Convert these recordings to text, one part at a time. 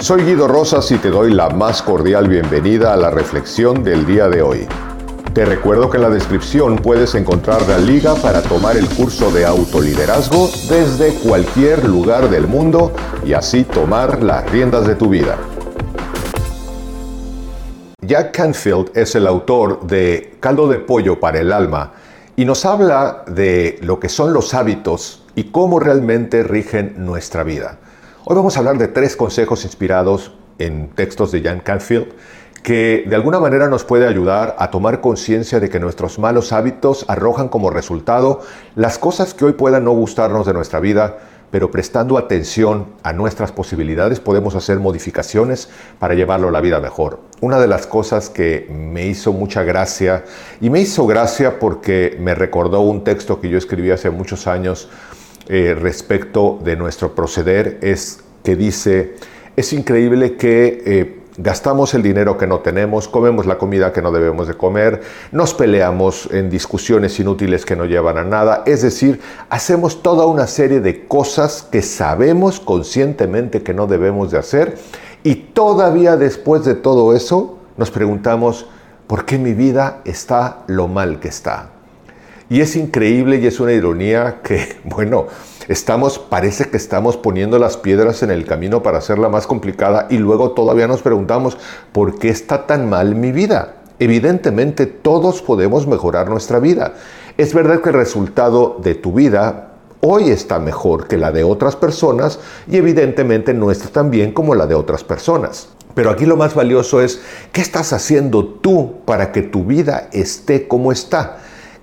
Soy Guido Rosas y te doy la más cordial bienvenida a la reflexión del día de hoy. Te recuerdo que en la descripción puedes encontrar la liga para tomar el curso de autoliderazgo desde cualquier lugar del mundo y así tomar las riendas de tu vida. Jack Canfield es el autor de Caldo de Pollo para el Alma y nos habla de lo que son los hábitos y cómo realmente rigen nuestra vida. Hoy vamos a hablar de tres consejos inspirados en textos de Jan Canfield que de alguna manera nos puede ayudar a tomar conciencia de que nuestros malos hábitos arrojan como resultado las cosas que hoy puedan no gustarnos de nuestra vida, pero prestando atención a nuestras posibilidades podemos hacer modificaciones para llevarlo a la vida mejor. Una de las cosas que me hizo mucha gracia, y me hizo gracia porque me recordó un texto que yo escribí hace muchos años, eh, respecto de nuestro proceder es que dice, es increíble que eh, gastamos el dinero que no tenemos, comemos la comida que no debemos de comer, nos peleamos en discusiones inútiles que no llevan a nada, es decir, hacemos toda una serie de cosas que sabemos conscientemente que no debemos de hacer y todavía después de todo eso nos preguntamos, ¿por qué mi vida está lo mal que está? Y es increíble y es una ironía que, bueno, estamos, parece que estamos poniendo las piedras en el camino para hacerla más complicada y luego todavía nos preguntamos, ¿por qué está tan mal mi vida? Evidentemente todos podemos mejorar nuestra vida. Es verdad que el resultado de tu vida hoy está mejor que la de otras personas y evidentemente no está tan bien como la de otras personas. Pero aquí lo más valioso es, ¿qué estás haciendo tú para que tu vida esté como está?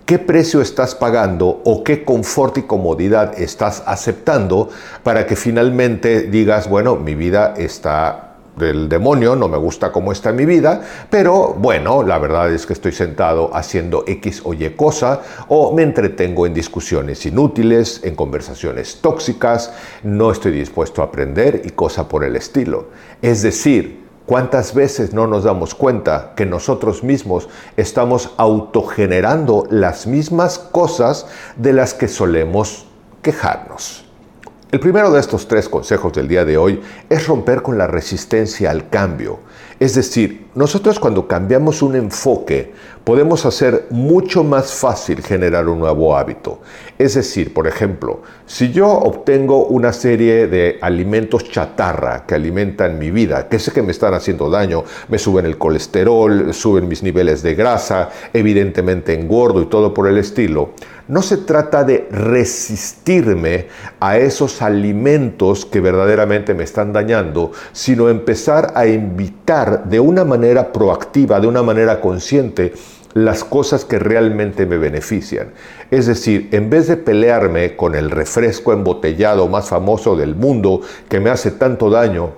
Qué precio estás pagando o qué confort y comodidad estás aceptando para que finalmente digas, bueno, mi vida está del demonio, no me gusta cómo está mi vida, pero bueno, la verdad es que estoy sentado haciendo X o Y cosa o me entretengo en discusiones inútiles, en conversaciones tóxicas, no estoy dispuesto a aprender y cosa por el estilo. Es decir, ¿Cuántas veces no nos damos cuenta que nosotros mismos estamos autogenerando las mismas cosas de las que solemos quejarnos? El primero de estos tres consejos del día de hoy es romper con la resistencia al cambio. Es decir, nosotros cuando cambiamos un enfoque podemos hacer mucho más fácil generar un nuevo hábito. Es decir, por ejemplo, si yo obtengo una serie de alimentos chatarra que alimentan mi vida, que sé que me están haciendo daño, me suben el colesterol, suben mis niveles de grasa, evidentemente engordo y todo por el estilo, no se trata de resistirme a esos alimentos que verdaderamente me están dañando, sino empezar a invitar de una manera proactiva, de una manera consciente, las cosas que realmente me benefician. Es decir, en vez de pelearme con el refresco embotellado más famoso del mundo que me hace tanto daño,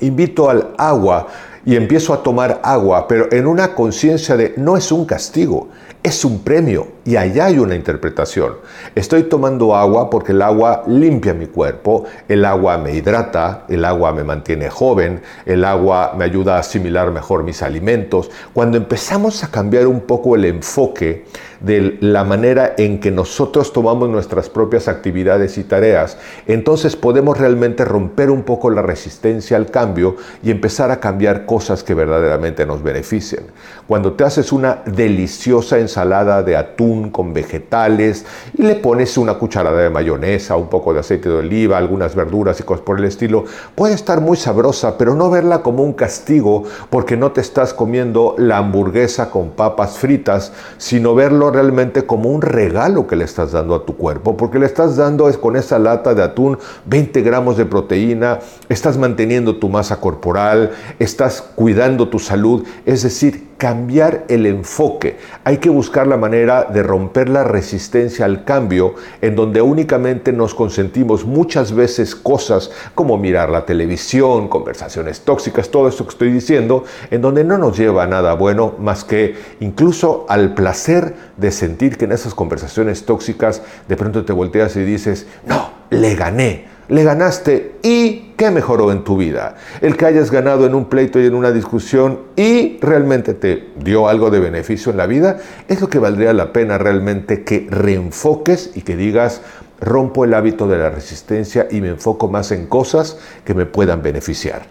invito al agua y empiezo a tomar agua, pero en una conciencia de no es un castigo, es un premio y allá hay una interpretación. Estoy tomando agua porque el agua limpia mi cuerpo, el agua me hidrata, el agua me mantiene joven, el agua me ayuda a asimilar mejor mis alimentos. Cuando empezamos a cambiar un poco el enfoque de la manera en que nosotros tomamos nuestras propias actividades y tareas, entonces podemos realmente romper un poco la resistencia al cambio y empezar a cambiar cosas que verdaderamente nos beneficien. Cuando te haces una deliciosa ensalada de atún con vegetales y le pones una cucharada de mayonesa, un poco de aceite de oliva, algunas verduras y cosas por el estilo, puede estar muy sabrosa, pero no verla como un castigo porque no te estás comiendo la hamburguesa con papas fritas, sino verlo realmente como un regalo que le estás dando a tu cuerpo, porque le estás dando es con esa lata de atún 20 gramos de proteína, estás manteniendo tu masa corporal, estás cuidando tu salud, es decir, cambiar el enfoque. Hay que buscar la manera de romper la resistencia al cambio en donde únicamente nos consentimos muchas veces cosas como mirar la televisión, conversaciones tóxicas, todo esto que estoy diciendo, en donde no nos lleva a nada bueno más que incluso al placer de sentir que en esas conversaciones tóxicas de pronto te volteas y dices, no, le gané le ganaste y qué mejoró en tu vida. El que hayas ganado en un pleito y en una discusión y realmente te dio algo de beneficio en la vida, es lo que valdría la pena realmente que reenfoques y que digas, rompo el hábito de la resistencia y me enfoco más en cosas que me puedan beneficiar.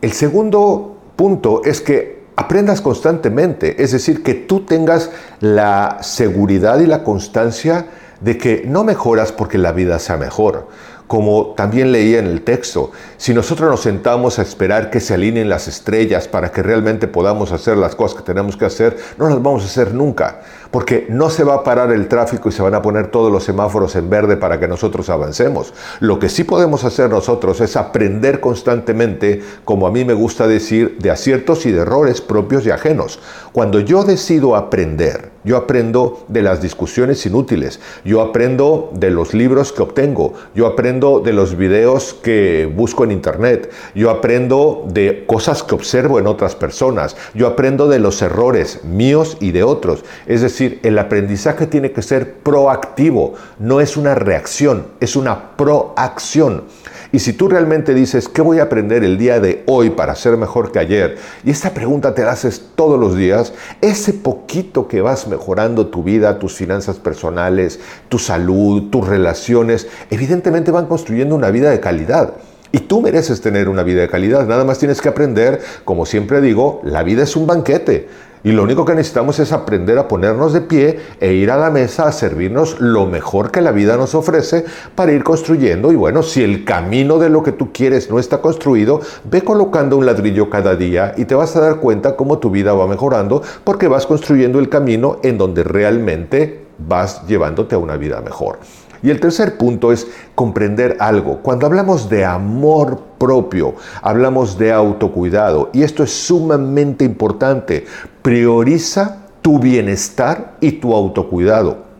El segundo punto es que aprendas constantemente, es decir, que tú tengas la seguridad y la constancia de que no mejoras porque la vida sea mejor como también leía en el texto, si nosotros nos sentamos a esperar que se alineen las estrellas para que realmente podamos hacer las cosas que tenemos que hacer, no las vamos a hacer nunca, porque no se va a parar el tráfico y se van a poner todos los semáforos en verde para que nosotros avancemos. Lo que sí podemos hacer nosotros es aprender constantemente, como a mí me gusta decir, de aciertos y de errores propios y ajenos. Cuando yo decido aprender, yo aprendo de las discusiones inútiles, yo aprendo de los libros que obtengo, yo aprendo de los videos que busco en internet, yo aprendo de cosas que observo en otras personas, yo aprendo de los errores míos y de otros. Es decir, el aprendizaje tiene que ser proactivo, no es una reacción, es una proacción. Y si tú realmente dices, ¿qué voy a aprender el día de hoy para ser mejor que ayer? Y esta pregunta te haces todos los días, ese poquito que vas mejorando tu vida, tus finanzas personales, tu salud, tus relaciones, evidentemente van construyendo una vida de calidad. Y tú mereces tener una vida de calidad. Nada más tienes que aprender, como siempre digo, la vida es un banquete. Y lo único que necesitamos es aprender a ponernos de pie e ir a la mesa a servirnos lo mejor que la vida nos ofrece para ir construyendo. Y bueno, si el camino de lo que tú quieres no está construido, ve colocando un ladrillo cada día y te vas a dar cuenta cómo tu vida va mejorando porque vas construyendo el camino en donde realmente vas llevándote a una vida mejor. Y el tercer punto es comprender algo. Cuando hablamos de amor propio, hablamos de autocuidado. Y esto es sumamente importante. Prioriza tu bienestar y tu autocuidado.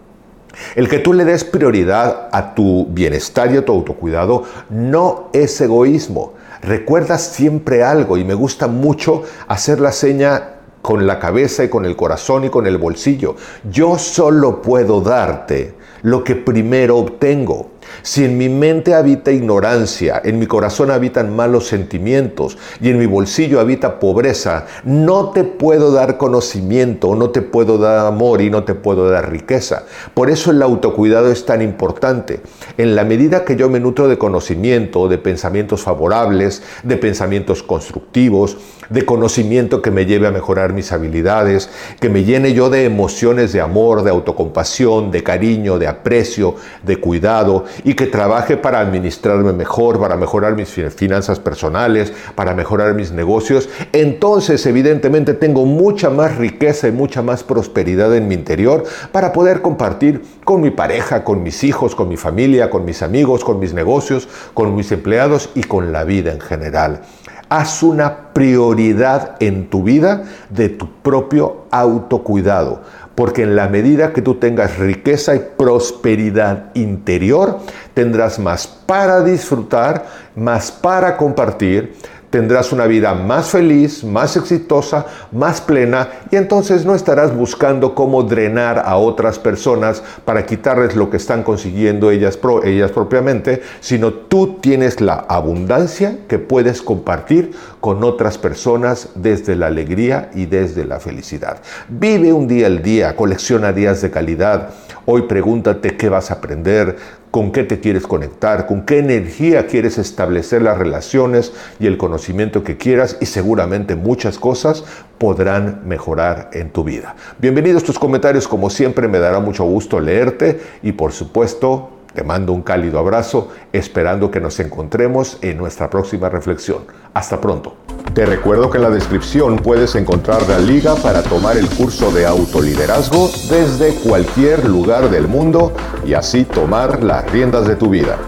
El que tú le des prioridad a tu bienestar y a tu autocuidado no es egoísmo. Recuerda siempre algo y me gusta mucho hacer la seña con la cabeza y con el corazón y con el bolsillo. Yo solo puedo darte lo que primero obtengo. Si en mi mente habita ignorancia, en mi corazón habitan malos sentimientos y en mi bolsillo habita pobreza, no te puedo dar conocimiento, no te puedo dar amor y no te puedo dar riqueza. Por eso el autocuidado es tan importante. En la medida que yo me nutro de conocimiento, de pensamientos favorables, de pensamientos constructivos, de conocimiento que me lleve a mejorar mis habilidades, que me llene yo de emociones de amor, de autocompasión, de cariño, de aprecio, de cuidado y que trabaje para administrarme mejor, para mejorar mis finanzas personales, para mejorar mis negocios, entonces evidentemente tengo mucha más riqueza y mucha más prosperidad en mi interior para poder compartir con mi pareja, con mis hijos, con mi familia, con mis amigos, con mis negocios, con mis empleados y con la vida en general. Haz una prioridad en tu vida de tu propio autocuidado porque en la medida que tú tengas riqueza y prosperidad interior, tendrás más para disfrutar, más para compartir, tendrás una vida más feliz, más exitosa, más plena y entonces no estarás buscando cómo drenar a otras personas para quitarles lo que están consiguiendo ellas, ellas propiamente, sino tú tienes la abundancia que puedes compartir con otras personas desde la alegría y desde la felicidad. Vive un día al día, colecciona días de calidad. Hoy pregúntate qué vas a aprender, con qué te quieres conectar, con qué energía quieres establecer las relaciones y el conocimiento que quieras y seguramente muchas cosas podrán mejorar en tu vida. Bienvenidos tus comentarios, como siempre me dará mucho gusto leerte y por supuesto te mando un cálido abrazo esperando que nos encontremos en nuestra próxima reflexión. Hasta pronto. Te recuerdo que en la descripción puedes encontrar la liga para tomar el curso de autoliderazgo desde cualquier lugar del mundo y así tomar las riendas de tu vida.